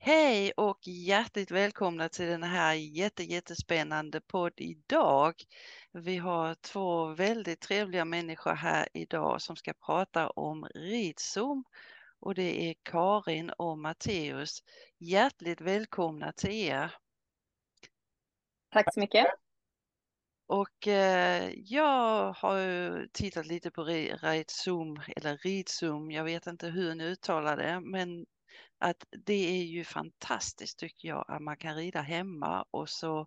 Hej och hjärtligt välkomna till den här jätte, jättespännande podd idag. Vi har två väldigt trevliga människor här idag som ska prata om ridzon och det är Karin och Matteus. Hjärtligt välkomna till er. Tack så mycket. Och eh, jag har tittat lite på Ridzum eller Ridzum, jag vet inte hur ni uttalar det, men att det är ju fantastiskt tycker jag att man kan rida hemma och så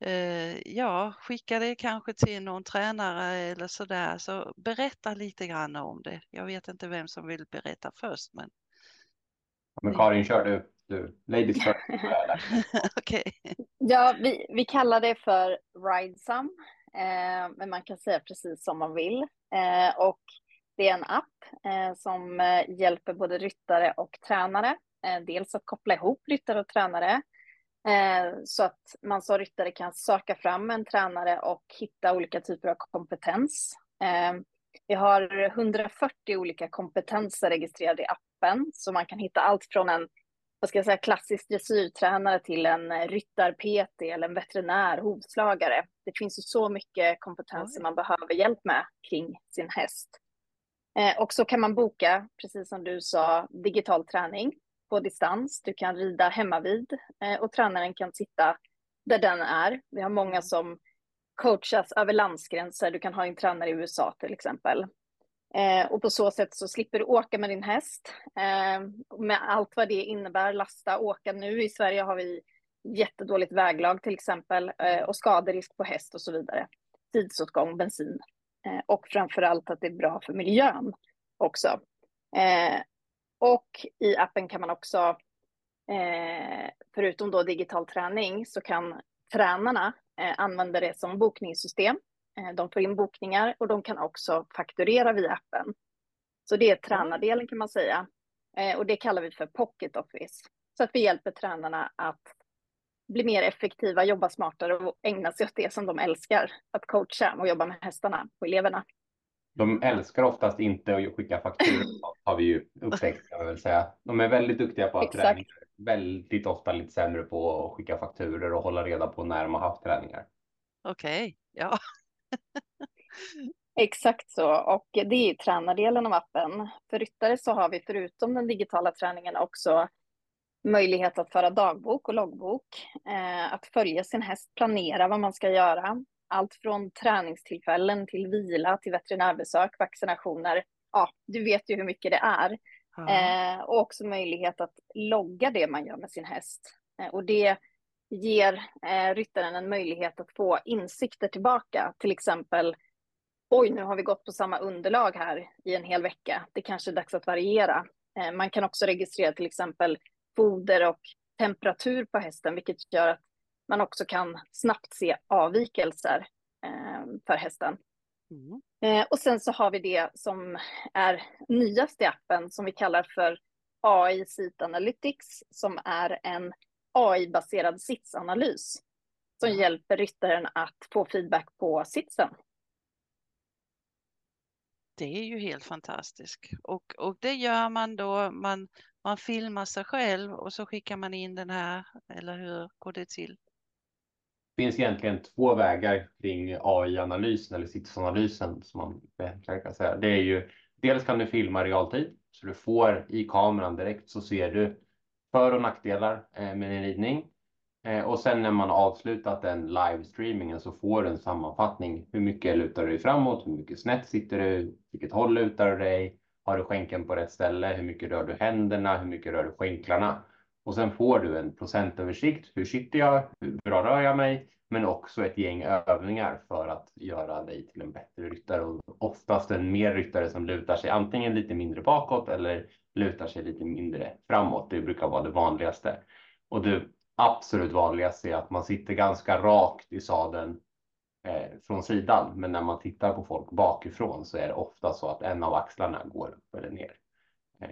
eh, ja, skicka det kanske till någon tränare eller sådär. Så berätta lite grann om det. Jag vet inte vem som vill berätta först. Men, men Karin, kör du. du. Ladies first. okay. Ja, vi, vi kallar det för Ridesum, eh, men man kan säga precis som man vill. Eh, och det är en app eh, som eh, hjälper både ryttare och tränare. Eh, dels att koppla ihop ryttare och tränare så att man som ryttare kan söka fram en tränare och hitta olika typer av kompetens. Vi har 140 olika kompetenser registrerade i appen så man kan hitta allt från en vad ska jag säga, klassisk dressyrtränare till en ryttar-PT eller en veterinär, hovslagare. Det finns ju så mycket kompetenser man behöver hjälp med kring sin häst. Eh, och så kan man boka, precis som du sa, digital träning på distans. Du kan rida hemma vid eh, och tränaren kan sitta där den är. Vi har många som coachas över landsgränser. Du kan ha en tränare i USA till exempel. Eh, och på så sätt så slipper du åka med din häst med allt vad det innebär, lasta, åka. Nu i Sverige har vi jättedåligt väglag till exempel och skaderisk på häst och så vidare. Tidsåtgång, bensin Eh, Eh, och framför allt att det är bra för miljön också. Eh, och i appen kan man också, eh, förutom då digital träning, så kan tränarna eh, använda det som bokningssystem. Eh, de får in bokningar och de kan också fakturera via appen. Så det är tränardelen kan man säga. Och det kallar vi för Pocket Office. Så att vi hjälper tränarna att bli mer effektiva, jobba smartare och ägna sig åt det som de älskar, att coacha och jobba med hästarna och eleverna. De älskar oftast inte att skicka fakturor, har vi ju upptäckt. Jag vill säga. De är väldigt duktiga på att träna, väldigt ofta lite sämre på att skicka fakturor och hålla reda på när de har haft träningar. Okej, okay. ja. Exakt så, och det är tränardelen av appen. För ryttare så har vi förutom den digitala träningen också möjlighet att föra dagbok och loggbok, eh, att följa sin häst, planera vad man ska göra. Allt från träningstillfällen till vila, till veterinärbesök, vaccinationer. Ja, du vet ju hur mycket det är. Eh, och också möjlighet att logga det man gör med sin häst. Eh, och det ger eh, ryttaren en möjlighet att få insikter tillbaka, till exempel oj, nu har vi gått på samma underlag här i en hel vecka. Det kanske är dags att variera. Eh, man kan också registrera till exempel foder och temperatur på hästen, vilket gör att man också kan snabbt se avvikelser eh, för hästen. Mm. Eh, och sen så har vi det som är nyast i appen som vi kallar för AI Seat Analytics som är en AI-baserad sitsanalys som hjälper ryttaren att få feedback på sitsen. Det är ju helt fantastiskt. Och, och det gör man då, man man filmar sig själv och så skickar man in den här, eller hur går det till? Det finns egentligen två vägar kring AI-analysen eller sitsanalysen som man kan säga. Det är ju dels kan du filma realtid så du får i kameran direkt så ser du för och nackdelar eh, med din ridning. Eh, och sen när man har avslutat den livestreamingen så får du en sammanfattning. Hur mycket lutar du dig framåt? Hur mycket snett sitter du? Vilket håll lutar du dig? Har du skänken på rätt ställe? Hur mycket rör du händerna? Hur mycket rör du skänklarna? Och sen får du en procentöversikt. Hur sitter jag? Hur bra rör jag mig? Men också ett gäng övningar för att göra dig till en bättre ryttare och oftast en mer ryttare som lutar sig antingen lite mindre bakåt eller lutar sig lite mindre framåt. Det brukar vara det vanligaste. Och det absolut vanligaste är att man sitter ganska rakt i sadeln eh, från sidan. Men när man tittar på folk bakifrån så är det ofta så att en av axlarna går upp eller ner. Eh,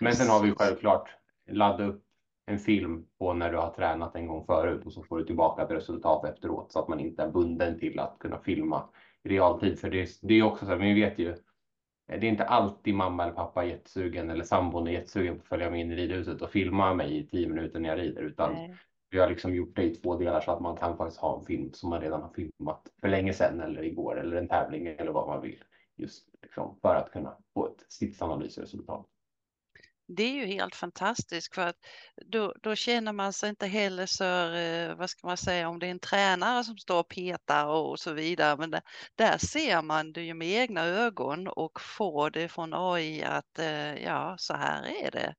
men sen har vi självklart ladda upp en film på när du har tränat en gång förut och så får du tillbaka ett resultat efteråt så att man inte är bunden till att kunna filma i realtid. För det, det är också så här, vi vet ju det är inte alltid mamma eller pappa är jättesugen eller sambon är jättesugen på att följa med in i ridhuset och filma mig i tio minuter när jag rider, utan Nej. Vi har liksom gjort det i två delar så att man kan faktiskt ha en film som man redan har filmat för länge sedan eller igår eller en tävling eller vad man vill. Just liksom för att kunna få ett stitsanalysresultat. Det är ju helt fantastiskt för att då, då känner man sig inte heller så, eh, vad ska man säga, om det är en tränare som står och petar och så vidare. Men där, där ser man det ju med egna ögon och får det från AI att eh, ja, så här är det.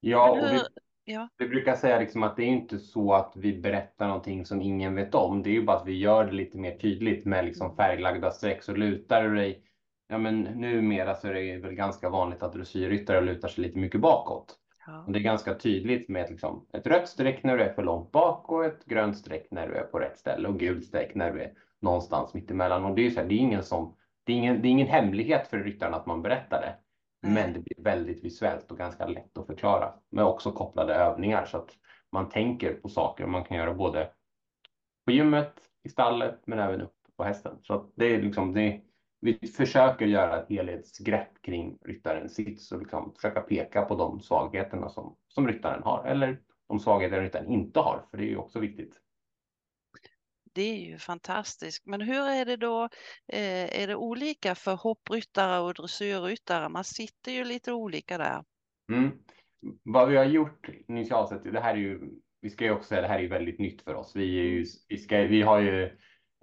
Ja, och Ja, vi brukar säga liksom att det är inte så att vi berättar någonting som ingen vet om. Det är ju bara att vi gör det lite mer tydligt med liksom färglagda streck. Så lutar du dig, ja men numera så är det väl ganska vanligt att dressyrryttare lutar sig lite mycket bakåt. ja, Och det är ganska tydligt med ett, liksom, ett rött streck när du är för långt bak och ett grönt streck när du är på rätt ställe och gult streck när du är någonstans mittemellan. Och det är ju så här, det är ingen som, det är ingen, det är ingen hemlighet för ryttaren att man berättar det. Men det blir väldigt visuellt och ganska lätt att förklara med också kopplade övningar så att man tänker på saker man kan göra både på gymmet, i stallet, men även uppe på hästen. Så att det är liksom det. Vi försöker göra ett helhetsgrepp kring ryttarens sits och liksom försöka peka på de svagheterna som, som ryttaren har eller de svagheter ryttaren inte har, för det är ju också viktigt. Det är ju fantastiskt. Men hur är det då? Eh, är det olika för hoppryttare och dressyrryttare? Man sitter ju lite olika där. Mm. Vad vi har gjort initialt sett, det här är ju, vi ska ju också säga, det här är ju väldigt nytt för oss. Vi, är ju, vi, ska, vi har ju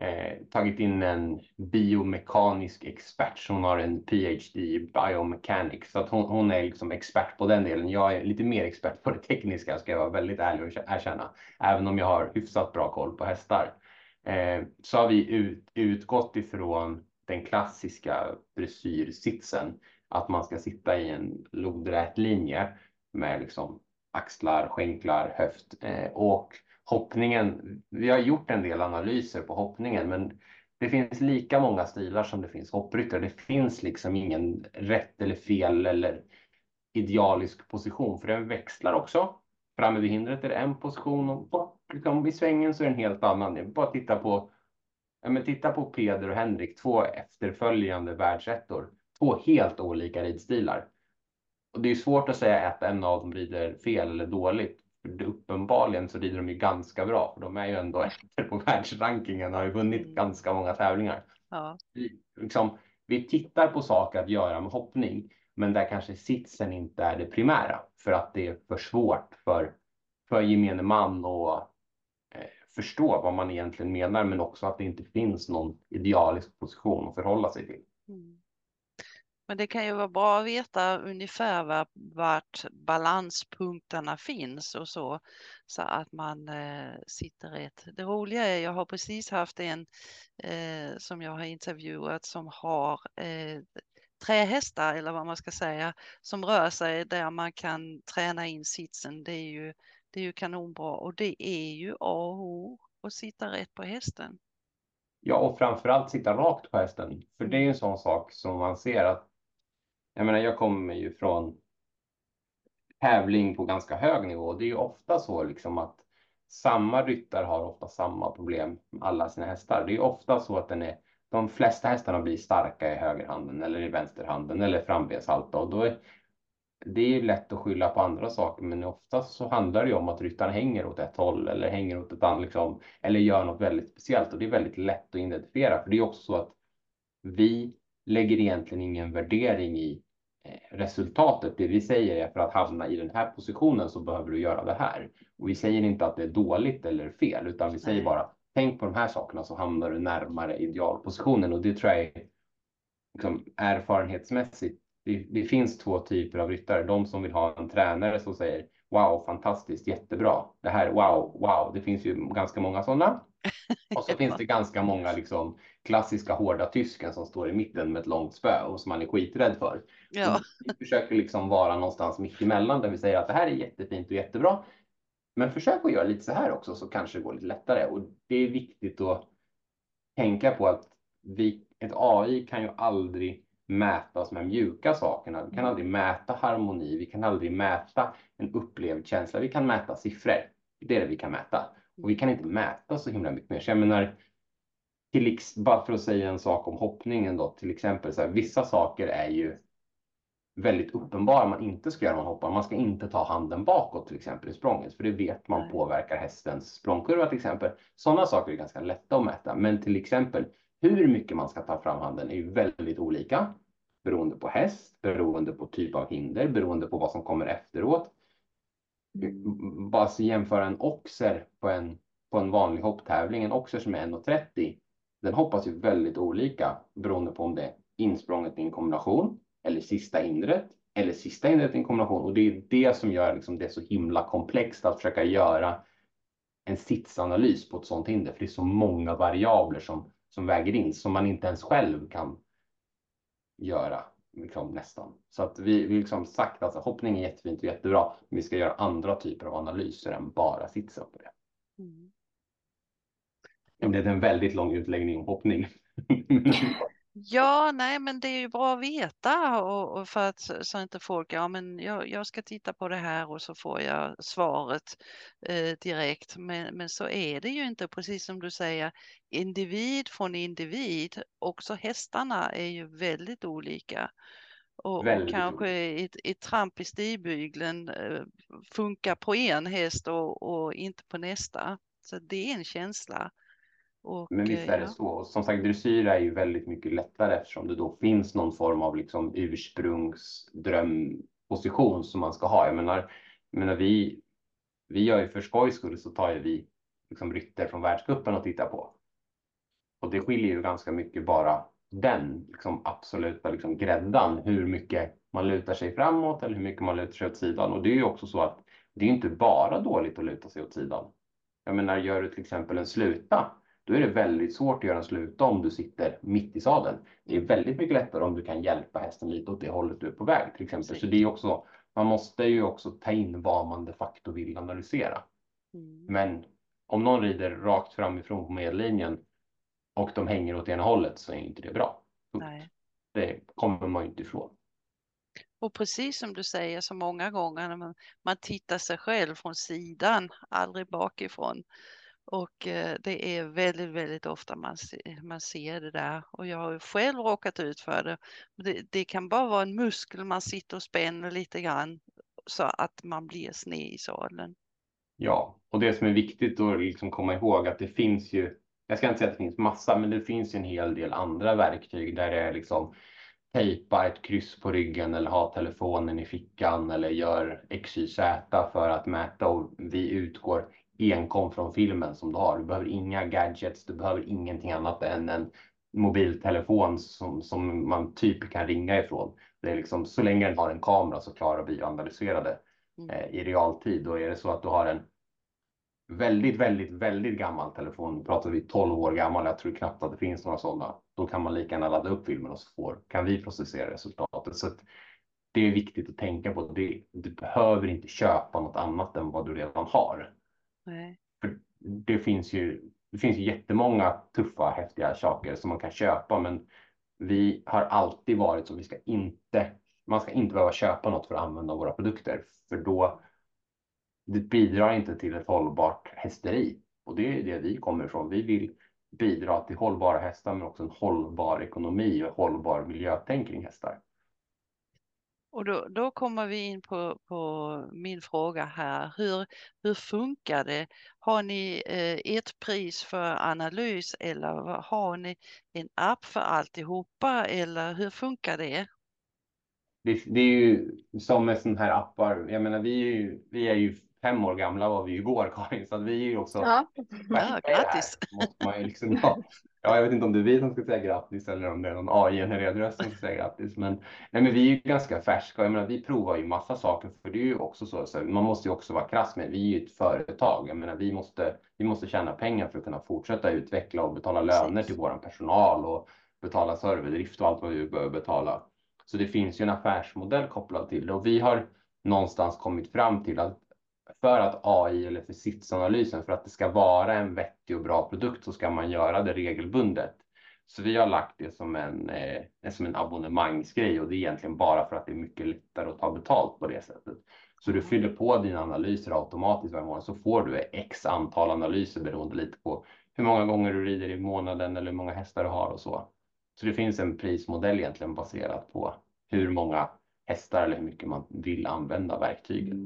eh, tagit in en biomekanisk expert som har en PhD i biomechanics. Så att hon, hon är liksom expert på den delen. Jag är lite mer expert på det tekniska, ska jag vara väldigt ärlig och erkänna. Även om jag har hyfsat bra koll på hästar. Eh, så har vi ut, utgått ifrån den klassiska dressyrsitsen att man ska sitta i en lodrät linje med liksom axlar, skänklar, höft eh, och hoppningen. Vi har gjort en del analyser på hoppningen, men det finns lika många stilar som det finns hoppryttare. Det finns liksom ingen rätt eller fel eller idealisk position, för den växlar också. Framme vid hindret är det en position och bort liksom vid svängen så är det en helt annan. Bara titta på, ja, men titta på Peder och Henrik, två efterföljande världsettor två helt olika ridstilar. Och det är svårt att säga att en av dem rider fel eller dåligt. För uppenbarligen så rider de ju ganska bra, för de är ju ändå efter på världsrankingen och har ju vunnit Mm. ganska många tävlingar. Ja, Vi, liksom, vi tittar på saker att göra med hoppning, men där kanske sitsen inte är det primära för att det är för svårt för, för gemene man att eh, förstå vad man egentligen menar, men också att det inte finns någon idealisk position att förhålla sig till. Mm. Men det kan ju vara bra att veta ungefär var, vart balanspunkterna finns och så, så att man eh, sitter rätt. Det roliga är, jag har precis haft en eh, som jag har intervjuat som har eh, trähästar eller vad man ska säga som rör sig där man kan träna in sitsen. Det är ju, det är ju kanonbra och det är ju A och O att sitta rätt på hästen. Ja, och framförallt sitta rakt på hästen. För det är ju en sån sak som man ser att, jag menar, jag kommer ju från tävling på ganska hög nivå. Det är ju ofta så liksom att samma ryttare har ofta samma problem med alla sina hästar. Det är ju ofta så att den är, de flesta hästarna blir starka i högerhanden eller i vänsterhanden eller frambenshalta och då är det är ju lätt att skylla på andra saker, men oftast så handlar det ju om att ryttaren hänger åt ett håll eller hänger åt ett annat, liksom, eller gör något väldigt speciellt och det är väldigt lätt att identifiera. För det är också så att vi lägger egentligen ingen värdering i eh, resultatet. Det vi säger är för att hamna i den här positionen så behöver du göra det här. Och vi säger inte att det är dåligt eller fel, utan vi säger bara tänk på de här sakerna så hamnar du närmare idealpositionen och det tror jag är liksom, erfarenhetsmässigt det, det finns två typer av ryttare. De som vill ha en tränare som säger wow, fantastiskt, jättebra. Det här, wow, wow. Det finns ju ganska många sådana. Och så finns det ganska många liksom, klassiska hårda tysken som står i mitten med ett långt spö och som man är skiträdd för. Ja, Vi försöker liksom vara någonstans mitt emellan där vi säger att det här är jättefint och jättebra. Men försök att göra lite så här också så kanske det går lite lättare. Och det är viktigt att tänka på att vi, ett AI kan ju aldrig mätas med mjuka sakerna. Vi kan aldrig mäta harmoni. Vi kan aldrig mäta en upplevd känsla. Vi kan mäta siffror. Det är det vi kan mäta. Och vi kan inte mäta så himla mycket mer. Så jag menar, till, bara för att säga en sak om hoppningen då, till exempel så här, vissa saker är ju väldigt uppenbara man inte ska göra när man hoppar. Man ska inte ta handen bakåt till exempel i språnget, för det vet man påverkar hästens språngkurva till exempel. Sådana saker är ganska lätta att mäta, men till exempel hur mycket man ska ta fram handen är ju väldigt olika beroende på häst, beroende på typ av hinder, beroende på vad som kommer efteråt. Bara så jämföra en oxer på en, på en vanlig hopptävling, en oxer som är 1,30 den hoppas ju väldigt olika beroende på om det är insprånget i en kombination eller sista hindret eller sista hindret i en kombination. Och det är det som gör liksom det så himla komplext att försöka göra en sitsanalys på ett sådant hinder. För det är så många variabler som, som väger in som man inte ens själv kan göra liksom, nästan. Så att vi, vi liksom sagt att alltså, hoppning är jättefint och jättebra. Men vi ska göra andra typer av analyser än bara sitsa på det. Mm. Det är en väldigt lång utläggning om hoppning. Ja, nej, men det är ju bra att veta och, och för att så inte folk, ja, men jag, jag, ska titta på det här och så får jag svaret eh, direkt. Men, men så är det ju inte, precis som du säger, individ från individ. Också hästarna är ju väldigt olika. Och, och kanske ett, ett tramp i stigbygeln eh, funkar på en häst och, och inte på nästa. Så det är en känsla. Och, Men visst är det ja. så. Och som sagt, dressyr är ju väldigt mycket lättare eftersom det då finns någon form av liksom ursprungsdrömposition som man ska ha. Jag menar, jag menar vi, vi gör ju för skojs skull så tar ju vi liksom rytter från världscupen och tittar på. Och det skiljer ju ganska mycket bara den liksom absoluta liksom gräddan, hur mycket man lutar sig framåt eller hur mycket man lutar sig åt sidan. Och det är ju också så att det är inte bara dåligt att luta sig åt sidan. Jag menar, gör du till exempel en sluta då är det väldigt svårt att göra en sluta om du sitter mitt i sadeln. Det är väldigt mycket lättare om du kan hjälpa hästen lite åt det hållet du är på väg till exempel. Så det är också, man måste ju också ta in vad man de facto vill analysera. Mm. Men om någon rider rakt framifrån på medlinjen och de hänger åt ena hållet så är inte det bra. Nej. Det kommer man ju inte ifrån. Och precis som du säger så många gånger när man, man tittar sig själv från sidan, aldrig bakifrån, och eh, det är väldigt, väldigt ofta man, man ser det där. Och jag har själv råkat ut för det. det. det. kan bara vara en muskel man sitter och spänner lite grann så att man blir sned i sadeln. Ja, och det som är viktigt att liksom komma ihåg att det finns ju, jag ska inte säga att det finns massa, men det finns en hel del andra verktyg där det är liksom tejpa ett kryss på ryggen eller ha telefonen i fickan eller gör XYZ för att mäta och vi utgår enkom från filmen som du har. Du behöver inga gadgets, du behöver ingenting annat än en mobiltelefon som, som man typ kan ringa ifrån. Det är liksom, så länge den har en kamera så klarar vi att analysera det mm. eh, i realtid. Och är det så att du har en väldigt, väldigt, väldigt gammal telefon, pratar vi 12 år gammal, jag tror knappt att det finns några sådana, då kan man lika gärna ladda upp filmen och så får, kan vi processera resultatet. Så det är viktigt att tänka på. Det, du behöver inte köpa något annat än vad du redan har. Nej. För det finns ju det finns ju jättemånga tuffa, häftiga saker som man kan köpa, men vi har alltid varit så. Vi ska inte, man ska inte behöva köpa något för att använda våra produkter, för då det bidrar inte till ett hållbart hästeri. Och det är det vi kommer ifrån. Vi vill bidra till hållbara hästar, men också en hållbar ekonomi och hållbar miljötänk kring hästar. Och då, då kommer vi in på, på min fråga här. Hur, hur funkar det? Har ni eh, ett pris för analys eller har ni en app för alltihopa eller hur funkar det? Det, det är ju som med sådana här appar. Jag menar, vi är ju, vi är ju fem år gamla var vi igår Karin, så att vi är ju också. Ja, ja grattis. Måste man ju liksom, ja, Ja, jag vet inte om det är vi som ska säga grattis eller om det är någon AI-genererad röst som ska säga grattis. Men, nej, men vi är ju ganska färska. Jag menar, vi provar ju massa saker, för det är ju också så, så man måste ju också vara krass med. Vi är ju ett företag. Jag menar, vi måste, vi måste tjäna pengar för att kunna fortsätta utveckla och betala löner till vår personal och betala serverdrift och allt vad vi behöver betala. Så det finns ju en affärsmodell kopplad till det och vi har någonstans kommit fram till att för att AI eller för sitsanalysen, för att det ska vara en vettig och bra produkt så ska man göra det regelbundet. Så vi har lagt det som en, eh, som en abonnemangsgrej och det är egentligen bara för att det är mycket lättare att ta betalt på det sättet. Så du fyller på dina analyser automatiskt varje månad så får du x antal analyser beroende lite på hur många gånger du rider i månaden eller hur många hästar du har och så. Så det finns en prismodell egentligen baserat på hur många hästar eller hur mycket man vill använda verktyget.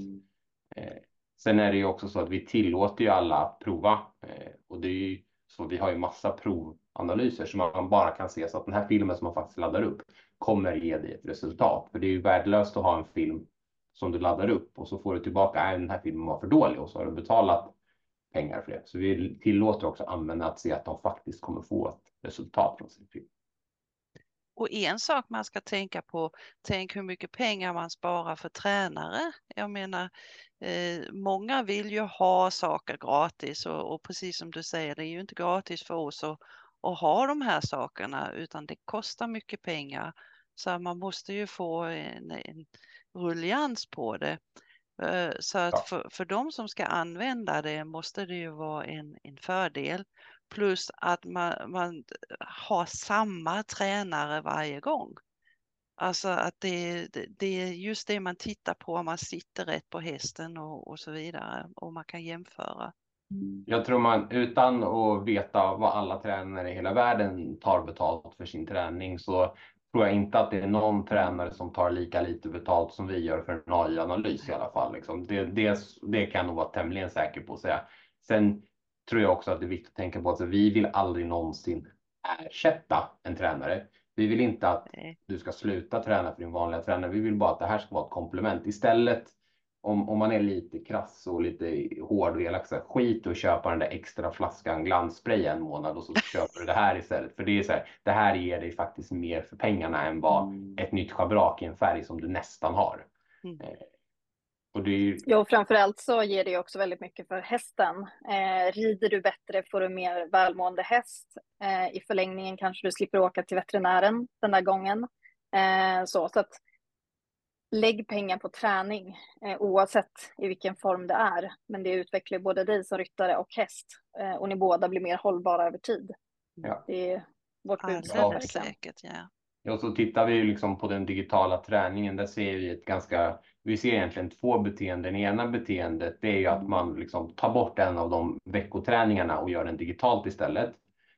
Eh, Sen är det ju också så att vi tillåter ju alla att prova eh, och det är ju så vi har ju massa provanalyser som man bara kan se så att den här filmen som man faktiskt laddar upp kommer ge dig ett resultat. För det är ju värdelöst att ha en film som du laddar upp och så får du tillbaka, att den här filmen var för dålig och så har du betalat pengar för det. Så vi tillåter också användarna att se att de faktiskt kommer få ett resultat från sin film. Och en sak man ska tänka på, tänk hur mycket pengar man sparar för tränare. Jag menar, eh, många vill ju ha saker gratis och, och, precis som du säger, det är ju inte gratis för oss att, att ha de här sakerna utan det kostar mycket pengar. Så man måste ju få en, en rullians på det. Eh, så att ja. för, för de som ska använda det måste det ju vara en, en fördel. Plus att man, man har samma tränare varje gång. Alltså att det, det, är just det man tittar på, om man sitter rätt på hästen och, och så vidare och man kan jämföra. Mm. Jag tror man utan att veta vad alla tränare i hela världen tar betalt för sin träning så tror jag inte att det är någon tränare som tar lika lite betalt som vi gör för en AI-analys i alla fall. Liksom. Det, det, det kan jag nog vara tämligen säker på att säga. Sen tror jag också att det är viktigt att tänka på att vi vill aldrig någonsin ersätta en tränare. Vi vill inte att du ska sluta träna för din vanliga tränare. Vi vill bara att det här ska vara ett komplement. Istället om, om man är lite krass och lite hård och elak, så här, skit och köpa den där extra flaskan glansspray en månad och så köper du det här istället. För det är så här, det här ger dig faktiskt mer för pengarna än vad mm. ett nytt schabrak i en färg som du nästan har. Mm. Och det är... Jo, framförallt så ger det också väldigt mycket för hästen. Eh, rider du bättre får du mer välmående häst. Eh, I förlängningen kanske du slipper åka till veterinären den där gången. Eh, så, så att lägg pengar på träning eh, oavsett i vilken form det är. Men det utvecklar både dig som ryttare och häst eh, och ni båda blir mer hållbara över tid. Ja. Det är vårt budskap. Ja, säkert, ja. Ja, så tittar vi liksom på den digitala träningen, där ser vi ett ganska, vi ser egentligen två beteenden. Det ena beteendet det är ju att man liksom tar bort en av de veckoträningarna och gör den digitalt istället.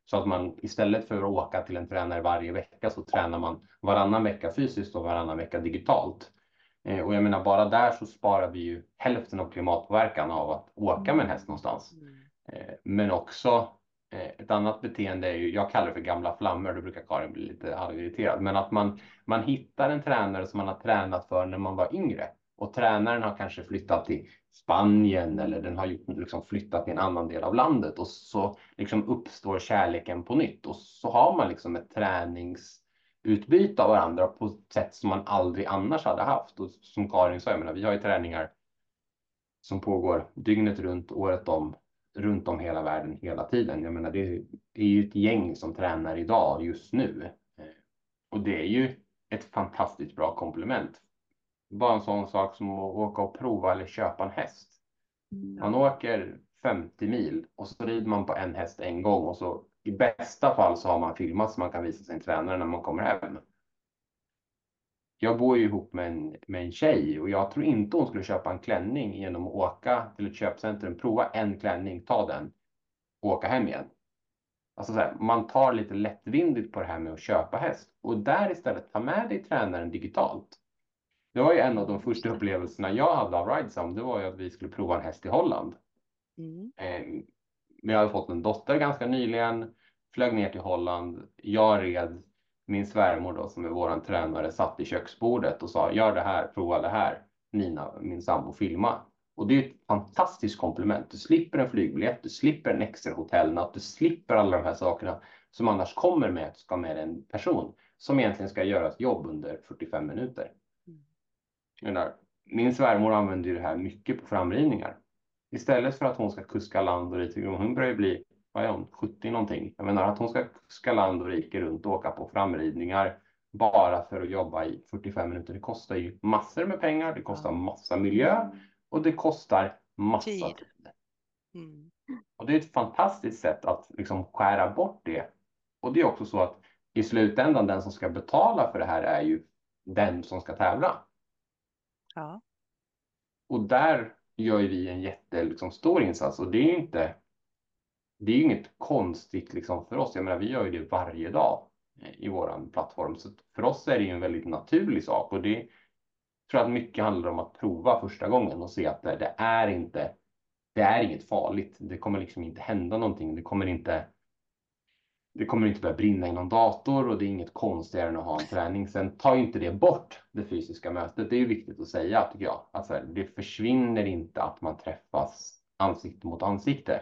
Så att man istället för att åka till en tränare varje vecka så tränar man varannan vecka fysiskt och varannan vecka digitalt. Eh, och jag menar bara där så sparar vi ju hälften av klimatpåverkan av att åka med en häst någonstans. Mm. Eh, men också Eh, ett annat beteende är ju, jag kallar det för gamla flammor, då brukar Karin bli lite irriterad. men att man, man hittar en tränare som man har tränat för när man var yngre och tränaren har kanske flyttat till Spanien eller den har liksom flyttat till en annan del av landet och så liksom uppstår kärleken på nytt och så har man liksom ett träningsutbyte av varandra på ett sätt som man aldrig annars hade haft. Och som Karin sa, jag menar, vi har ju träningar som pågår dygnet runt, året om runt om hela världen hela tiden. Jag menar, det är ju ett gäng som tränar idag just nu. Eh, och det är ju ett fantastiskt bra komplement. Bara en sån sak som att åka och prova eller köpa en häst. Mm. Man åker 50 mil och så rider man på en häst en gång och så i bästa fall så har man filmat så man kan visa sin tränare när man kommer hem jag bor ju ihop med en, med en tjej och jag tror inte hon skulle köpa en klänning genom att åka till ett köpcentrum, prova en klänning, ta den och åka hem igen. Alltså så här, man tar lite lättvindigt på det här med att köpa häst och där istället ta med dig tränaren digitalt. Det var ju en av de första upplevelserna jag hade av Ridesum. Det var ju att vi skulle prova en häst i Holland. Mm. Eh, vi hade fått en dotter ganska nyligen, flög ner till Holland. Jag red min svärmor då, som är våran tränare, satt i köksbordet och sa gör det här, prova det här. Nina, min sambo, filma. Och det är ett fantastiskt komplement. Du slipper en flygbiljett, du slipper en extra hotellnatt, du slipper alla de här sakerna som annars kommer med att ska med en person som egentligen ska göra ett jobb under 45 minuter. Mm. min svärmor använder ju det här mycket på framridningar. Istället för att hon ska kuska land och lite, hon börjar bli vad är hon, 70 någonting. Jag menar att hon ska, ska land och rike runt och åka på framridningar bara för att jobba i 45 minuter. Det kostar ju massor med pengar, det kostar massa miljö och det kostar massa tid. Mm. Och det är ett fantastiskt sätt att liksom skära bort det. Och det är också så att i slutändan den som ska betala för det här är ju den som ska tävla. Ja. Och där gör vi en jättestor liksom, insats och det är inte det är ju inget konstigt liksom för oss. Jag menar, vi gör ju det varje dag eh, i vår plattform, så för oss är det ju en väldigt naturlig sak och det tror jag att mycket handlar om att prova första gången och se att det, det är inte. Det är inget farligt. Det kommer liksom inte hända någonting. Det kommer inte det kommer inte börja brinna i någon dator och det är inget konstigare än att ha en träning. Sen tar ju inte det bort det fysiska mötet. Det är ju viktigt att säga tycker jag. Alltså, det försvinner inte att man träffas ansikte mot ansikte.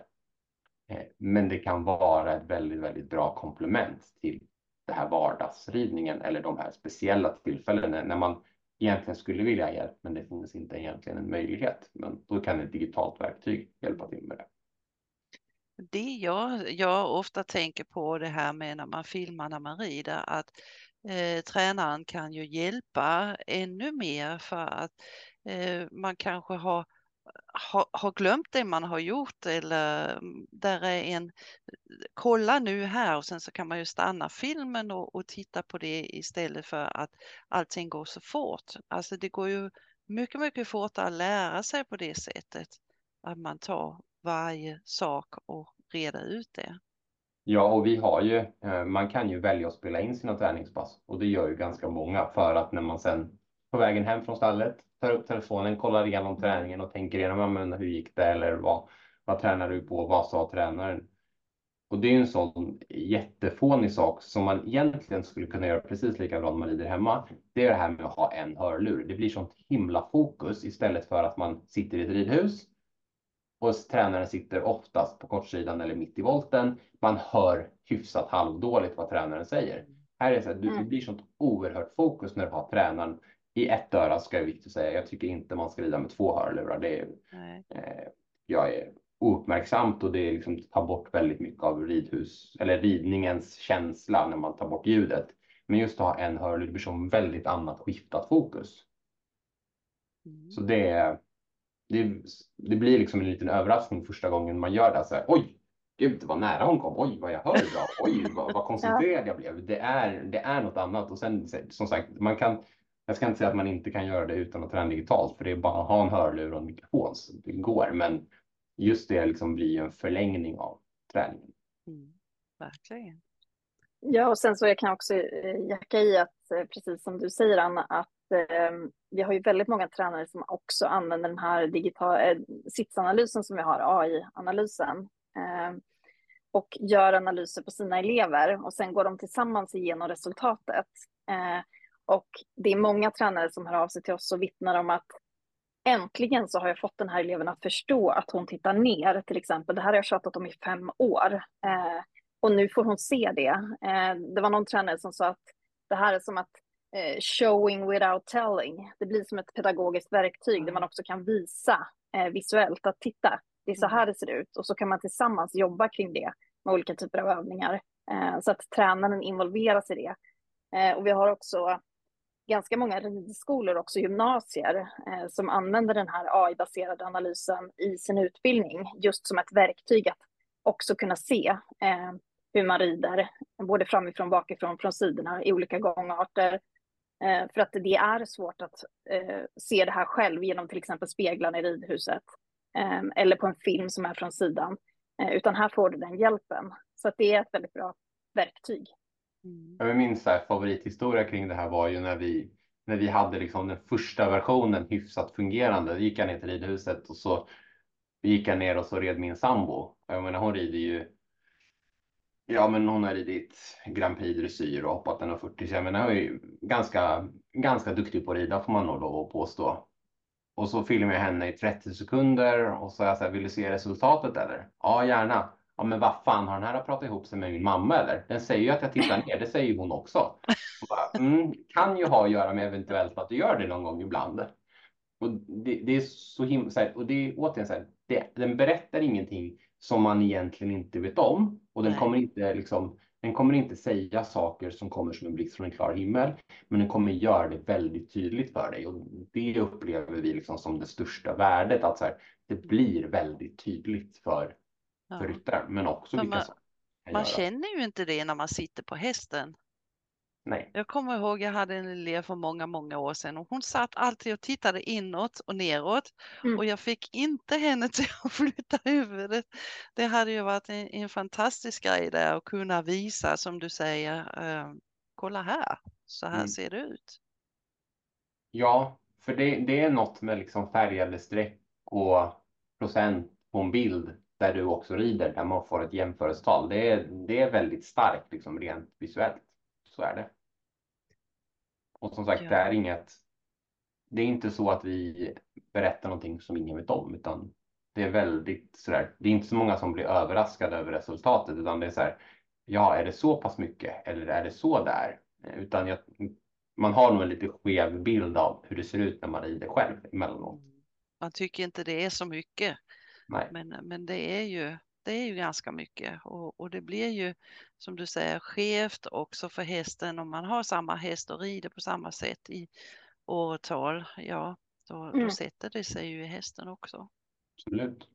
Eh, men det kan vara ett väldigt, väldigt bra komplement till det här vardagsridningen eller de här speciella tillfällena när man egentligen skulle vilja ha hjälp, men det finns inte egentligen en möjlighet. Men då kan ett digitalt verktyg hjälpa till med det det jag, jag ofta tänker på det här med när man filmar när man rider att eh, tränaren kan ju hjälpa ännu mer för att eh, man kanske har, har, har glömt det man har gjort eller mm, där är en kolla nu här och sen så kan man ju stanna filmen och, och titta på det istället för att allting går så fort. Alltså det går ju mycket, mycket fortare att lära sig på det sättet att man tar varje sak och reder ut det. Ja, och vi har ju, eh, man kan ju välja att spela in sina träningspass och det gör ju ganska många för att när man sen på vägen hem från stallet tar upp telefonen, kollar igenom träningen och tänker igenom men hur gick det eller vad, vad tränar du på, vad sa tränaren? Och det är en sån jättefånig sak som man egentligen skulle kunna göra precis lika bra när man rider hemma. Det är det här med att ha en hörlur. Det blir sånt himla fokus istället för att man sitter i ett ridhus och tränaren sitter oftast på kortsidan eller mitt i volten. Man hör hyfsat halvdåligt vad tränaren säger. Här är det så att du, det mm. blir sånt oerhört fokus när du har tränaren i ett öra ska jag viktigt säga. Jag tycker inte man ska rida med två hörlurar. Det är, eh, jag är ouppmärksamt och det liksom tar bort väldigt mycket av ridhus eller ridningens känsla när man tar bort ljudet. Men just att ha en hörlur blir som väldigt annat skiftat fokus. Mm. Så det det, det blir liksom en liten överraskning första gången man gör det. Så här, Oj, gud vad nära hon kom. Oj, vad jag hör bra. Oj, vad, vad koncentrerad jag blev. Det är, det är något annat. Och sen som sagt, man kan. Jag ska inte säga att man inte kan göra det utan att träna digitalt, för det är bara att ha en hörlur och en mikrofon. Så det går, men just det liksom blir en förlängning av träningen. Mm, verkligen. Ja, och sen så jag kan också eh, jacka i att eh, precis som du säger Anna, att eh, vi har ju väldigt många tränare som också använder den här digitala eh, sitsanalysen som vi har, AI-analysen. Eh, och gör analyser på sina elever och sen går de tillsammans igenom resultatet. Eh, och det är många tränare som hör av sig till oss och vittnar om att äntligen så har jag fått den här eleven att förstå att hon tittar ner, till exempel. Det här har jag tjatat om i fem år. Eh, och nu får hon se det. Eh, det var någon tränare som sa att det här är som att eh, showing without telling. Det blir som ett pedagogiskt verktyg mm. där man också kan visa eh, visuellt att titta, det är så mm. här det ser ut och så kan man tillsammans jobba kring det med olika typer av övningar eh, så att tränaren involveras i det. Eh, och vi har också ganska många ridskolor, också gymnasier, eh, som använder den här AI-baserade analysen i sin utbildning just som ett verktyg att också kunna se eh, hur man rider, både framifrån, bakifrån, från sidorna i olika gångarter Eh, för att det är svårt att eh, se det här själv genom till exempel speglarna i ridhuset eh, eller på en film som är från sidan. Eh, utan här får du den hjälpen. Så att det är ett väldigt bra verktyg. Mm. Min så favorithistoria kring det här var ju när vi, när vi hade liksom den första versionen hyfsat fungerande. Då gick jag ner till ridhuset och så gick jag ner och så red min sambo. Jag menar, hon rider ju Ja, men hon har ridit Grand Prix dressyr och hoppat 1,40 så jag menar, hon är ju ganska, ganska duktig på att rida får man nog lov att påstå. Och så filmar jag henne i 30 sekunder och så är jag så här, vill du se resultatet eller? Ja, gärna. Ja, men vad fan har den här pratat ihop sig med min mamma eller? Den säger ju att jag tittar ner, det säger hon också. Bara, mm, kan ju ha att göra med eventuellt att du gör det någon gång ibland. Och det, det är så himla, och det är återigen så här, det, den berättar ingenting som man egentligen inte vet om och den Nej. kommer inte liksom den kommer inte säga saker som kommer som en blixt från en klar himmel, men den kommer göra det väldigt tydligt för dig och det upplever vi liksom som det största värdet att så här, det blir väldigt tydligt för, ja. för ryttaren, men också vilka man, man känner ju inte det när man sitter på hästen. Nej. Jag kommer ihåg jag hade en elev för många, många år sedan och hon satt alltid och tittade inåt och neråt Mm. och jag fick inte henne till att flytta huvudet. Det hade ju varit en, en fantastisk grej där att kunna visa som du säger, eh, kolla här, så här Mm. ser det ut. Ja, för det, det är något med liksom färgade streck och procent på en bild där du också rider, där man får ett jämförelsetal. Det är, det är väldigt starkt liksom rent visuellt. Så är det. Och som sagt, Ja. det är inget. Det är inte så att vi berättar någonting som ingen vet om, utan det är väldigt sådär. Det är inte så många som blir överraskade över resultatet, utan det är så här. Ja, är det så pass mycket eller är det så där? Utan jag, man har nog en lite skev bild av hur det ser ut när man rider själv emellanåt. Man tycker inte det är så mycket. Nej, Men, men det är ju, det är ju ganska mycket och, och det blir ju som du säger skevt också för hästen om man har samma häst och rider på samma sätt i åratal. Ja, då, då Mm. sätter det sig ju i hästen också. absolut.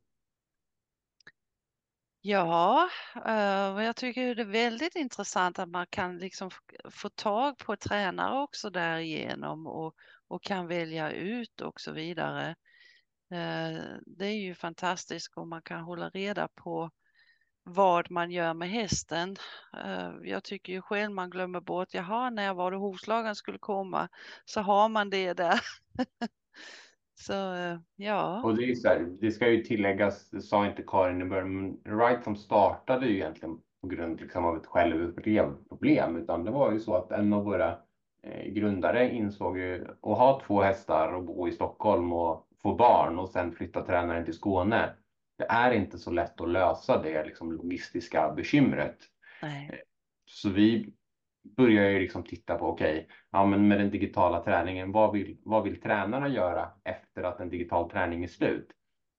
Ja, eh, och jag tycker det är väldigt intressant att man kan liksom få tag på tränare också därigenom och, och kan välja ut och så vidare. Eh, det är ju fantastiskt om man kan hålla reda på vad man gör med hästen. Eh, jag tycker ju själv man glömmer bort, jaha, när var det hovslagaren skulle komma så har man det där. Så eh, ja, Och det är så här, det ska ju tilläggas, det sa inte Karin i början, men Right som startade ju egentligen på grund liksom av ett självupplevproblem, utan det var ju så att en av våra grundare insåg ju att ha två hästar och bo i Stockholm och få barn och sen flytta tränaren till Skåne. Det är inte så lätt att lösa det liksom logistiska bekymret. nej, Så vi börjar ju liksom titta på, okej, ja men med den digitala träningen, vad vill, vad vill tränarna göra efter att en digital träning är slut?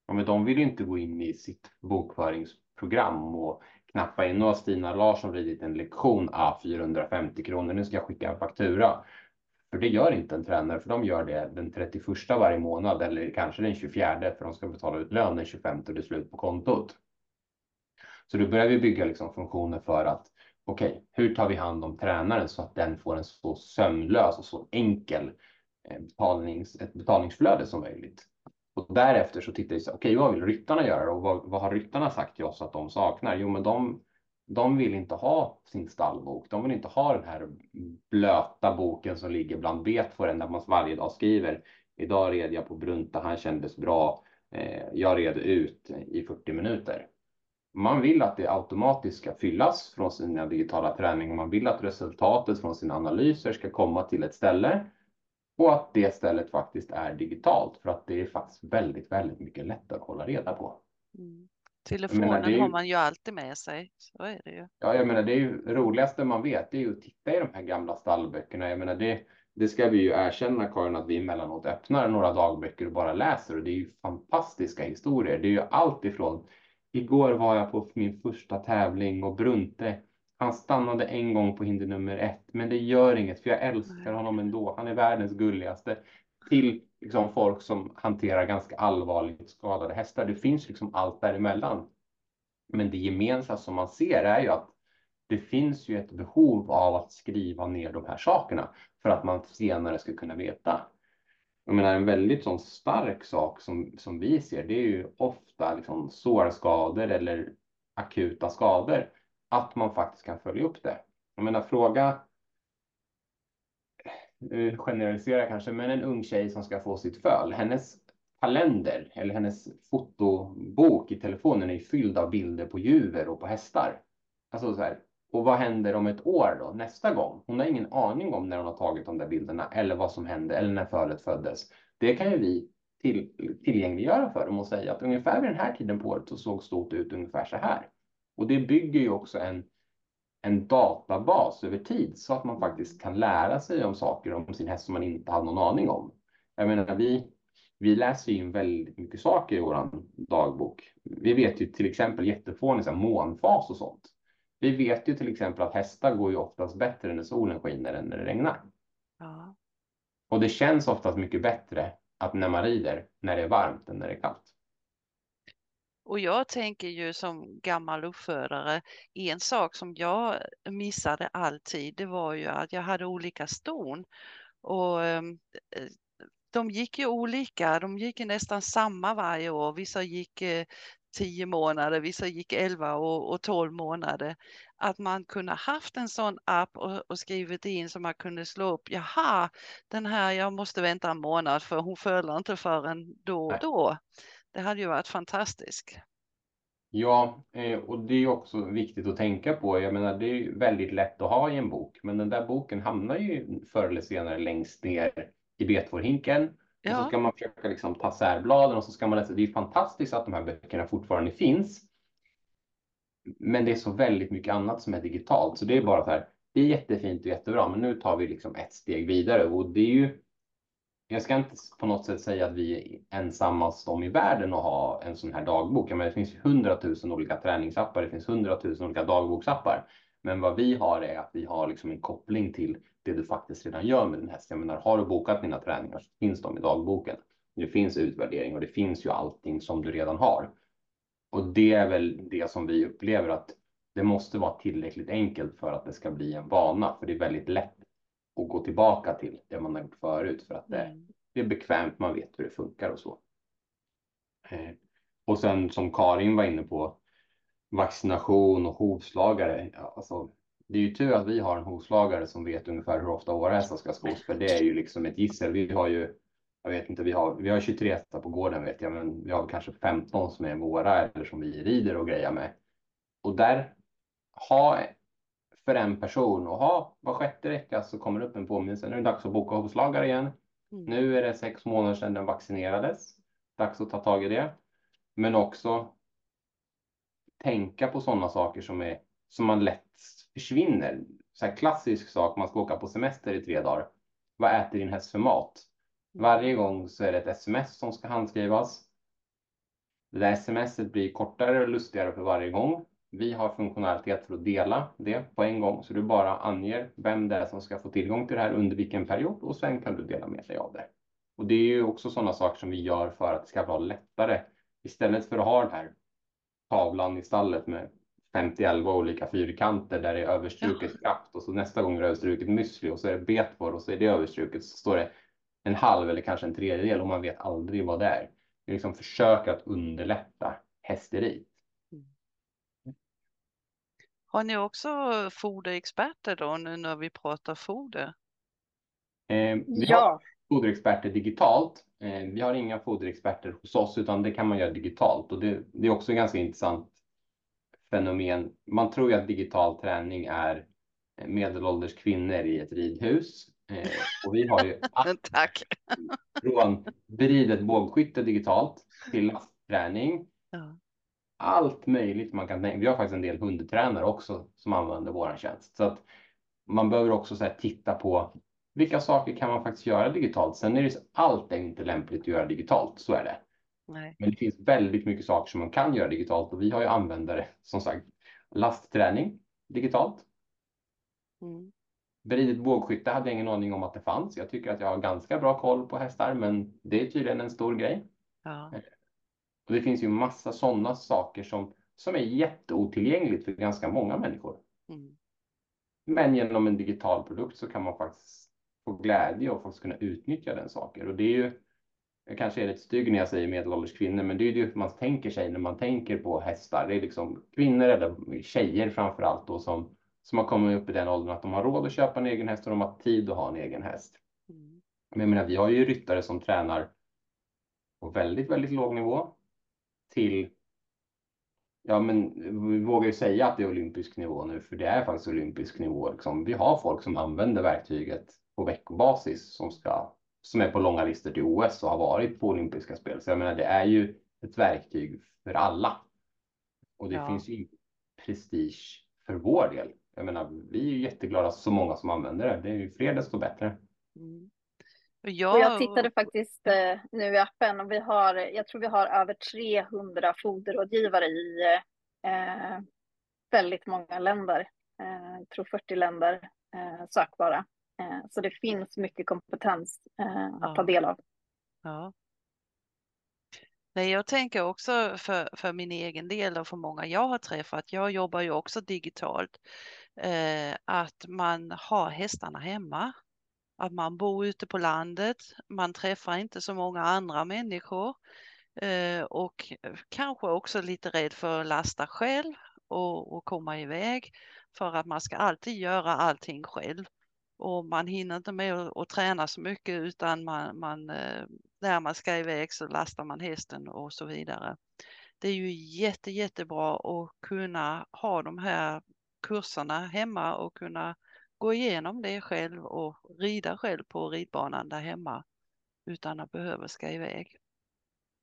Ja, men de vill ju inte gå in i sitt bokföringsprogram och knappa in, har Stina Larsson ridit en lektion, ah, 450 kronor, nu ska jag skicka en faktura. För det gör inte en tränare, för de gör det den 31 varje månad eller kanske den 24 för de ska betala ut lön den 25 och det är slut på kontot. Så då börjar vi bygga liksom funktioner för att okej, hur tar vi hand om tränaren så att den får en så sömlös och så enkel eh, betalnings, ett betalningsflöde som möjligt. Och därefter så tittar vi så okej, vad vill ryttarna göra och vad, vad har ryttarna sagt till oss att de saknar? Jo, men de, de vill inte ha sin stallbok. De vill inte ha den här blöta boken som ligger bland bet för en där man varje dag skriver. Idag red jag på Brunta, han kändes bra. Eh, jag red ut i 40 minuter. Man vill att det automatiskt ska fyllas från sina digitala träningar. Man vill att resultatet från sina analyser ska komma till ett ställe och att det stället faktiskt är digitalt för att det är faktiskt väldigt, väldigt mycket lättare att hålla reda på. mm telefonen är ju- har man ju alltid med sig. Så är det ju. Ja, jag menar, det är ju roligaste man vet, det är ju att titta i de här gamla stallböckerna. Jag menar, det, det ska vi ju erkänna, Karin, att vi emellanåt öppnar några dagböcker och bara läser och det är ju fantastiska historier. Det är ju allt ifrån igår var jag på min första tävling och Brunte, han stannade en gång på hinder nummer ett, men det gör inget för jag älskar honom ändå. Han är världens gulligaste. Till liksom folk som hanterar ganska allvarligt skadade hästar. Det finns liksom allt däremellan. Men det gemensamma som man ser är ju att det finns ju ett behov av att skriva ner de här sakerna för att man senare ska kunna veta. Jag menar en väldigt sån stark sak som, som vi ser, det är ju ofta liksom sårskador eller akuta skador. Att man faktiskt kan följa upp det. Jag menar fråga, Eh, generalisera kanske, men en ung tjej som ska få sitt föl, hennes kalender eller hennes fotobok i telefonen är fylld av bilder på djur och på hästar. Alltså så här, och vad händer om ett år då, nästa gång? Hon har ingen aning om när hon har tagit de där bilderna eller vad som hände eller när fölet föddes. Det kan ju vi till, tillgängliggöra för dem och säga att ungefär vid den här tiden på året så såg stort ut ungefär så här. Och det bygger ju också en, en databas över tid så att man faktiskt kan lära sig om saker om sin häst som man inte hade någon aning om. Jag menar, vi, vi läser in väldigt mycket saker i vår dagbok. Vi vet ju till exempel här månfas och sånt. Vi vet ju till exempel att hästar går ju oftast bättre när solen skiner än när det regnar. Ja. Och det känns oftast mycket bättre att när man rider när det är varmt än när det är kallt. Och jag tänker ju som gammal uppfödare, en sak som jag missade alltid, det var ju att jag hade olika ston. Och ehm, eh, de gick ju olika, de gick nästan samma varje år. Vissa gick eh, tio månader, vissa gick elva och, och 12 månader. Att man kunde haft en sån app och, och skrivit in så man kunde slå upp, jaha, den här, jag måste vänta en månad för hon föder inte förrän då och då. Det hade ju varit fantastiskt. Ja, eh, och det är också viktigt att tänka på. Jag menar, det är väldigt lätt att ha i en bok, men den där boken hamnar ju förr eller senare längst ner i betvårhinken. Ja. Och så ska man försöka liksom ta särbladen och så ska man läsa. Det är fantastiskt att de här böckerna fortfarande finns. Men det är så väldigt mycket annat som är digitalt, så det är bara så här. Det är jättefint och jättebra, men nu tar vi liksom ett steg vidare och det är ju jag ska inte på något sätt säga att vi är ensammast om i världen att ha en sån här dagbok. Men det finns hundratusen olika träningsappar, det finns hundratusen olika dagboksappar. Men vad vi har är att vi har liksom en koppling till det du faktiskt redan gör med din häst. Jag menar, har du bokat dina träningar så finns de i dagboken. Det finns utvärdering och det finns ju allting som du redan har. Och det är väl det som vi upplever att det måste vara tillräckligt enkelt för att det ska bli en vana. För det är väldigt lätt och gå tillbaka till det man har gjort förut för att det, mm. det är bekvämt, man vet hur det funkar och så. Eh, och sen som Karin var inne på, vaccination och hovslagare. Alltså, det är ju tur att vi har en hovslagare som vet ungefär hur ofta våra hästar ska skos, för det är ju liksom ett gissel. Vi har ju, jag vet inte, vi har, vi har 23 hästar på gården vet jag, men vi har kanske 15 som är våra eller som vi rider och grejer med. Och där ha för en person och ha var sjätte vecka så kommer det upp en påminnelse. Nu är det dags att boka hovslagare igen. Mm. Nu är det sex månader sedan den vaccinerades. Dags att ta tag i det. Men också tänka på sådana saker som är som man lätt försvinner. Så här klassisk sak, man ska åka på semester i tre dagar. Vad äter din häst för mat? Mm. Varje gång så är det ett sms som ska handskrivas. Det där smset blir kortare och lustigare för varje gång. Vi har funktionalitet för att dela det på en gång, så du bara anger vem det är som ska få tillgång till det här under vilken period och sen kan du dela med dig av det. Och det är ju också sådana saker som vi gör för att det ska vara lättare. Istället för att ha den här tavlan i stallet med 50 olika fyrkanter där det är överstruket ja. kraft och så nästa gång är det överstruket müsli och så är det betvår och så är det överstruket så står det en halv eller kanske en tredjedel och man vet aldrig vad det är. Vi liksom försöker att underlätta hästeri. Har ni också foderexperter då nu när vi pratar foder? Eh, vi ja. har foderexperter digitalt. Eh, vi har inga foderexperter hos oss utan det kan man göra digitalt och det, det är också ganska intressant fenomen. Man tror ju att digital träning är medelålders kvinnor i ett ridhus. Eh, och vi har ju Tack. från bridet bågskytte digitalt till lastträning. Ja allt möjligt man kan tänka. Vi har faktiskt en del hundtränare också som använder våran tjänst. Så att man behöver också så titta på vilka saker kan man faktiskt göra digitalt. Sen är det allt är inte lämpligt att göra digitalt, så är det. Nej. Men det finns väldigt mycket saker som man kan göra digitalt och vi har ju användare som sagt lastträning digitalt. Mm. Bridigt bågskytte hade jag ingen aning om att det fanns. Jag tycker att jag har ganska bra koll på hästar, men det är tydligen en stor grej. Ja. Och det finns ju massa sådana saker som, som är jätteotillgängligt för ganska många människor. Mm. Men genom en digital produkt så kan man faktiskt få glädje och faktiskt kunna utnyttja den saker. Och det är ju, jag kanske är lite stygg när jag säger medelålders kvinnor, men det är ju det man tänker sig när man tänker på hästar. Det är liksom kvinnor eller tjejer framför allt då som, som har kommit upp i den åldern att de har råd att köpa en egen häst och de har tid att ha en egen häst. Mm. Men jag menar, vi har ju ryttare som tränar på väldigt, väldigt låg nivå till Ja, men vi vågar ju säga att det är olympisk nivå nu, för det är faktiskt olympisk nivå. Liksom. Vi har folk som använder verktyget på veckobasis som, ska, som är på långa listor till OS och har varit på olympiska spel. Så jag menar, det är ju ett verktyg för alla. Och det ja. finns ju prestige för vår del. Jag menar, vi är jätteglada så många som använder det. Det är ju fler desto bättre. Mm. Ja. Och jag tittade faktiskt eh, nu i appen och vi har, jag tror vi har över 300 foderrådgivare i eh, väldigt många länder. Eh, jag tror 40 länder eh, sökbara. Eh, så det finns mycket kompetens eh, att ja. ta del av. Ja. Nej, jag tänker också för, för min egen del och för många jag har träffat, jag jobbar ju också digitalt, eh, att man har hästarna hemma. Att man bor ute på landet, man träffar inte så många andra människor eh, och kanske också lite rädd för att lasta själv och, och komma iväg för att man ska alltid göra allting själv och man hinner inte med att, träna så mycket utan man, man, eh, när man ska iväg så lastar man hästen och så vidare. Det är ju jätte, jättebra att kunna ha de här kurserna hemma och kunna gå igenom det själv och rida själv på ridbanan där hemma utan att behöva ska iväg.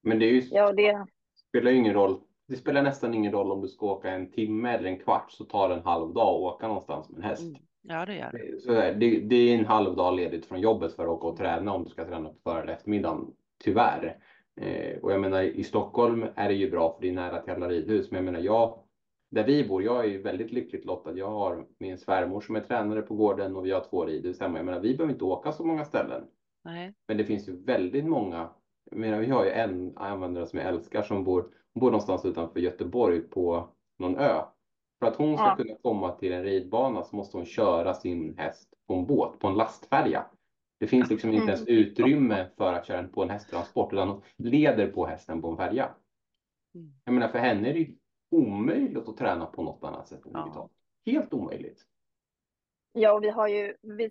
Men det är ju, Ja, det, spelar ju ingen roll. Det spelar nästan ingen roll om du ska åka en timme eller en kvart så tar det en halv dag att åka någonstans med en häst. Mm. Ja, det gör det. Så där, det, det är en halv dag ledigt från jobbet för att åka och träna om du ska träna på för eller eftermiddagen. Tyvärr. Eh, och jag menar i Stockholm är det ju bra för det är nära till alla ridhus. Men jag menar jag, där vi bor, jag är ju väldigt lyckligt lottad. Jag har min svärmor som är tränare på gården och vi har två ridhus hemma. Jag menar vi behöver inte åka så många ställen. Nej. Men det finns ju väldigt många. Jag menar, vi har ju en användare som jag älskar som bor, bor någonstans utanför Göteborg på någon ö. För att hon ska Ja. kunna komma till en ridbana så måste hon köra sin häst på en båt, på en lastfärja. Det finns liksom inte ens utrymme för att köra på en hästtransport utan hon leder på hästen på en färja. Mm. Jag menar för henne är det omöjligt att träna på något annat sätt än Ja. digitalt. Helt omöjligt. Ja, och vi har ju, vi,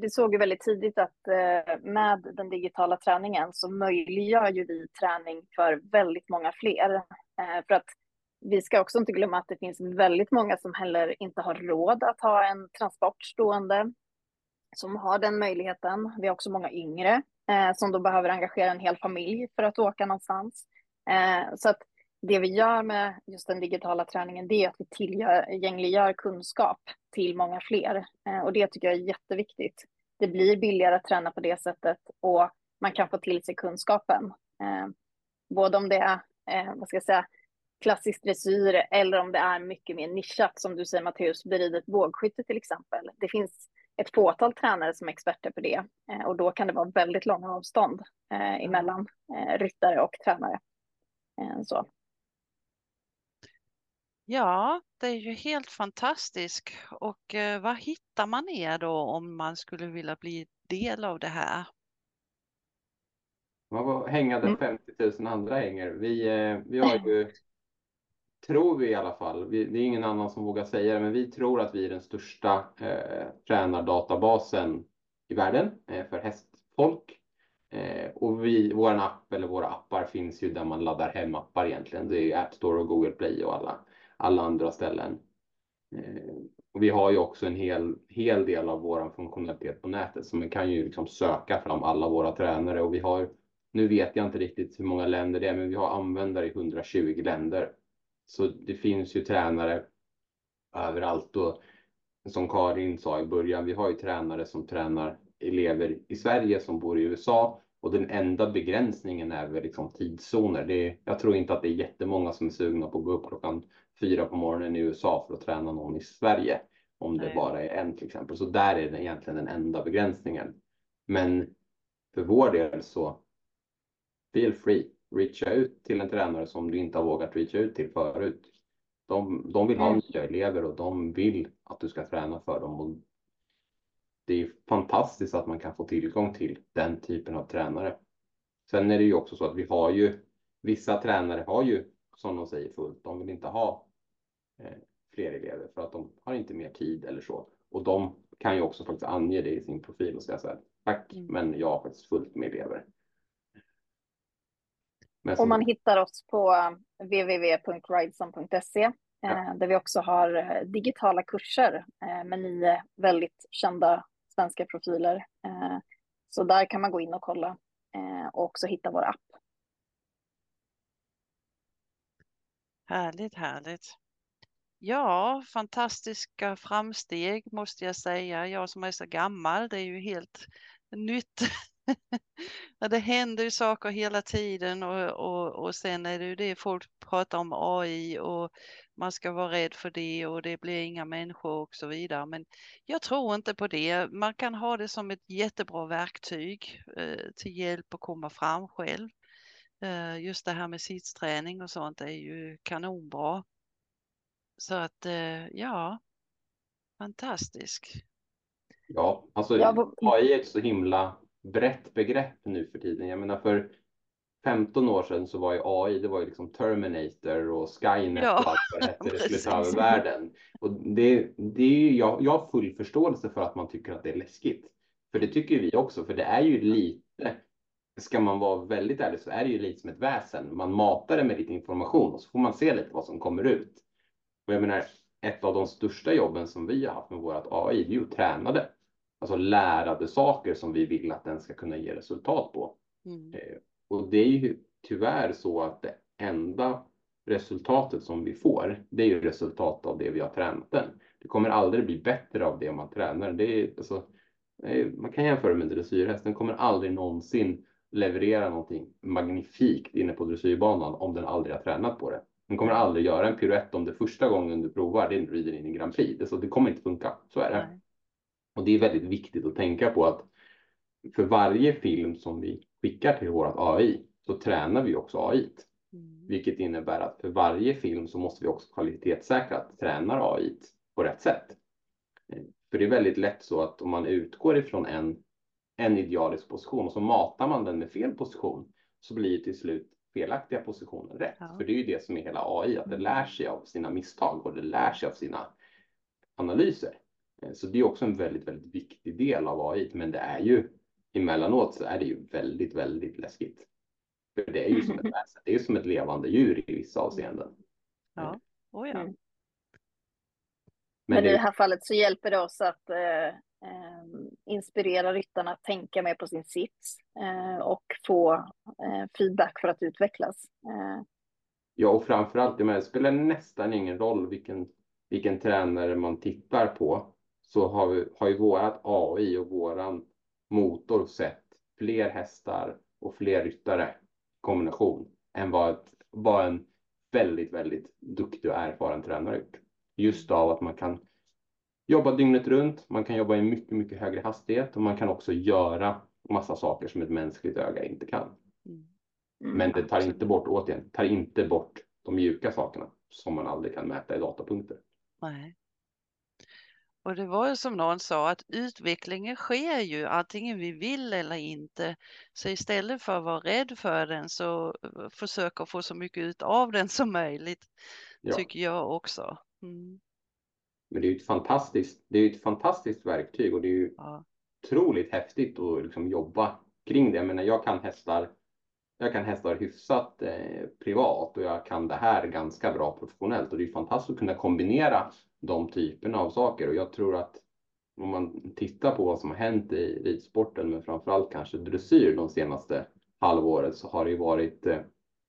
vi såg ju väldigt tidigt att eh, med den digitala träningen så möjliggör ju vi träning för väldigt många fler. Eh, för att vi ska också inte glömma att det finns väldigt många som heller inte har råd att ha en transport stående, som har den möjligheten. Vi har också många yngre eh, som då behöver engagera en hel familj för att åka någonstans. Eh, så att det vi gör med just den digitala träningen, det är att vi tillgängliggör kunskap till många fler. Eh, och det tycker jag är jätteviktigt. Det blir billigare att träna på det sättet och man kan få till sig kunskapen. Eh, både om det är, eh, vad ska jag säga, klassisk dressyr eller om det är mycket mer nischat, som du säger Matteus, beridet bågskytte till exempel. Det finns ett fåtal tränare som är experter på det eh, och då kan det vara väldigt långa avstånd eh, emellan eh, ryttare och tränare. Eh, så. Ja, det är ju helt fantastiskt. Och eh, vad hittar man er då om man skulle vilja bli del av det här? Man får hänga där Mm. 50 000 andra hänger. Vi, eh, vi har ju, tror vi i alla fall, vi, det är ingen annan som vågar säga det, men vi tror att vi är den största eh, tränardatabasen i världen eh, för hästfolk. Eh, och vi, vår app eller våra appar finns ju där man laddar hem appar egentligen. Det är App Store och Google Play och alla, alla andra ställen. Eh, och vi har ju också en hel, hel del av vår funktionalitet på nätet så man kan ju liksom söka fram alla våra tränare och vi har nu vet jag inte riktigt hur många länder det är, men vi har användare i 120 länder. Så det finns ju tränare överallt och som Karin sa i början, vi har ju tränare som tränar elever i Sverige som bor i USA och den enda begränsningen är väl liksom tidszoner. Det är, jag tror inte att det är jättemånga som är sugna på att gå upp klockan fyra på morgonen i USA för att träna någon i Sverige. Om det Nej. bara är en till exempel. Så där är det egentligen den enda begränsningen. Men för vår del så feel free. Reacha ut till en tränare som du inte har vågat reacha ut till förut. De, de vill ha nya elever och de vill att du ska träna för dem. Och det är fantastiskt att man kan få tillgång till den typen av tränare. Sen är det ju också så att vi har ju vissa tränare har ju som de säger fullt. De vill inte ha eh, fler elever för att de har inte mer tid eller så. Och de kan ju också faktiskt ange det i sin profil och säga så här. Tack, Mm. men jag har faktiskt fullt med elever. Men Och man hittar oss på www.ridesome.se eh, där vi också har eh, digitala kurser eh, med nio väldigt kända svenska profiler. Eh, så där kan man gå in och kolla eh, och också hitta vår app. Härligt, härligt. Ja, fantastiska framsteg måste jag säga. Jag som är så gammal, det är ju helt nytt. Ja, Det händer ju saker hela tiden och, och, och sen är det ju det folk pratar om AI och man ska vara rädd för det och det blir inga människor och så vidare. Men jag tror inte på det. Man kan ha det som ett jättebra verktyg eh, till hjälp att komma fram själv. Eh, just det här med sittsträning och sånt är ju kanonbra. Så att eh, ja, fantastisk. Ja, alltså AI är ett så himla brett begrepp nu för tiden. Jag menar för 15 år sedan så var ju AI, det var ju liksom Terminator och Skynet Ja, och allt vad det hette, det skulle ta över världen. Och det, det är ju, jag, jag har full förståelse för att man tycker att det är läskigt. För det tycker vi också, för det är ju lite, ska man vara väldigt ärlig så är det ju lite som ett väsen. Man matar det med lite information och så får man se lite vad som kommer ut. Och jag menar, ett av de största jobben som vi har haft med vårt AI, det är ju att träna det. Alltså lära det saker som vi vill att den ska kunna ge resultat på. Mm. Eh, Och det är ju tyvärr så att det enda resultatet som vi får, det är ju resultat av det vi har tränat den. Det kommer aldrig bli bättre av det man tränar. Det är, alltså, man kan jämföra med dressyrhäst. Den kommer aldrig någonsin leverera någonting magnifikt inne på dressyrbanan om den aldrig har tränat på det. Den kommer aldrig göra en piruett om det första gången du provar det rider in i Grand Prix. Det, så det kommer inte funka, så är det. Nej. Och det är väldigt viktigt att tänka på att för varje film som vi skickar till vårt AI så tränar vi också AI. Mm. Vilket innebär att för varje film så måste vi också kvalitetssäkra att tränar AI på rätt sätt. För det är väldigt lätt så att om man utgår ifrån en, en idealisk position och så matar man den med fel position så blir till slut felaktiga positioner rätt. Ja. För det är ju det som är hela AI, att det lär sig av sina misstag och det lär sig av sina analyser. Eh, Så det är också en väldigt, väldigt viktig del av AI, men det är ju emellanåt så är det ju väldigt, väldigt läskigt. För det är ju som ett det är som ett levande djur i vissa avseenden. Ja, oh ja. Mm. Men Men i det, det här fallet så hjälper det oss att eh, eh, inspirera ryttarna att tänka mer på sin sits eh, och få eh, feedback för att utvecklas. Eh, ja, och framförallt, det spelar nästan ingen roll vilken, vilken tränare man tittar på, så har, vi, har ju vårat AI och våran motor sett fler hästar och fler ryttare kombination än vad, vad en väldigt, väldigt duktig och erfaren tränare gjort. Just av att man kan jobba dygnet runt, man kan jobba i mycket, mycket högre hastighet och man kan också göra massa saker som ett mänskligt öga inte kan. Mm. Men det tar inte bort, återigen, tar inte bort de mjuka sakerna som man aldrig kan mäta i datapunkter. Nej. Och det var ju som någon sa att utvecklingen sker ju antingen vi vill eller inte. Så istället för att vara rädd för den så eh, försöka få så mycket ut av den som möjligt. Ja. Tycker jag också. Mm. Men det är ju ett fantastiskt, det är ett fantastiskt verktyg och det är ju Ja. otroligt häftigt att liksom jobba kring det. Jag menar, jag kan hästar. Jag kan hästar hyfsat eh, privat och jag kan det här ganska bra professionellt och det är fantastiskt att kunna kombinera de typerna av saker och jag tror att om man tittar på vad som har hänt i ridsporten, men framförallt kanske dressyr de senaste halvåret så har det ju varit eh,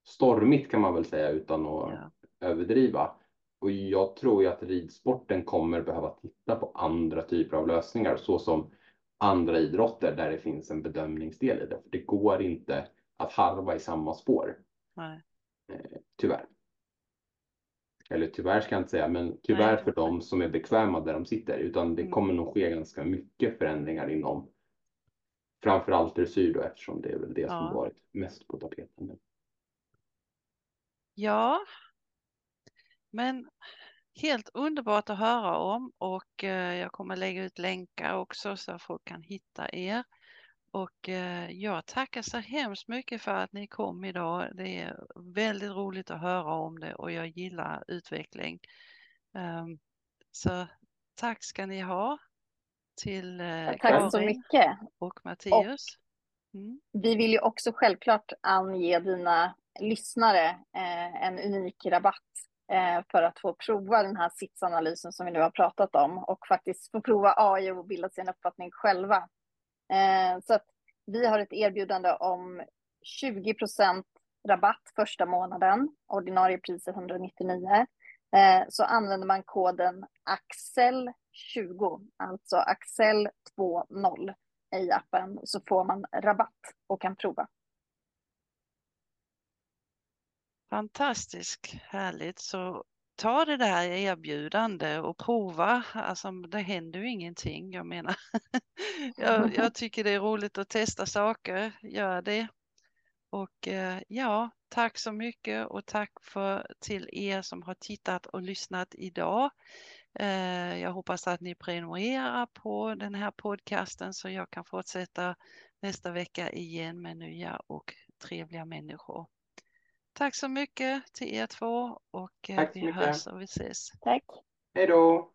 stormigt kan man väl säga utan att Ja. överdriva. Och jag tror ju att ridsporten kommer behöva titta på andra typer av lösningar så som andra idrotter där det finns en bedömningsdel i det. För det går inte att harva i samma spår, Nej. eh, tyvärr. Eller tyvärr ska jag inte säga, men tyvärr Nej. för dem som är bekväma där de sitter. Utan det Mm. kommer nog ske ganska mycket förändringar inom framförallt dressyr då eftersom det är väl det som Ja. varit mest på tapeten. nu. Ja, men helt underbart att höra om och eh, jag kommer lägga ut länkar också så att folk kan hitta er. Och eh, jag tackar så hemskt mycket för att ni kom idag. Det är väldigt roligt att höra om det och jag gillar utveckling. Ehm, så tack ska ni ha till eh, tack så Karin mycket. och Mattias. Mm. Vi vill ju också självklart ange dina lyssnare eh, en unik rabatt för att få prova den här sitsanalysen som vi nu har pratat om och faktiskt få prova AI och bilda sin uppfattning själva. Eh, så att vi har ett erbjudande om 20% rabatt första månaden, ordinarie pris är 199. Eh, så använder man koden AXEL20, alltså AXEL20 i appen så får man rabatt och kan prova. Fantastiskt härligt. Så ta det där erbjudande och prova. Alltså det händer ju ingenting. Jag menar, jag, jag tycker det är roligt att testa saker. Gör det. Och eh, ja, tack så mycket och tack för till er som har tittat och lyssnat idag. Eh, jag hoppas att ni prenumererar på den här podcasten så jag kan fortsätta nästa vecka igen med nya och trevliga människor. Tack så mycket till er två och eh, Tack vi mycket. hörs och vi ses. Tack. Hej då!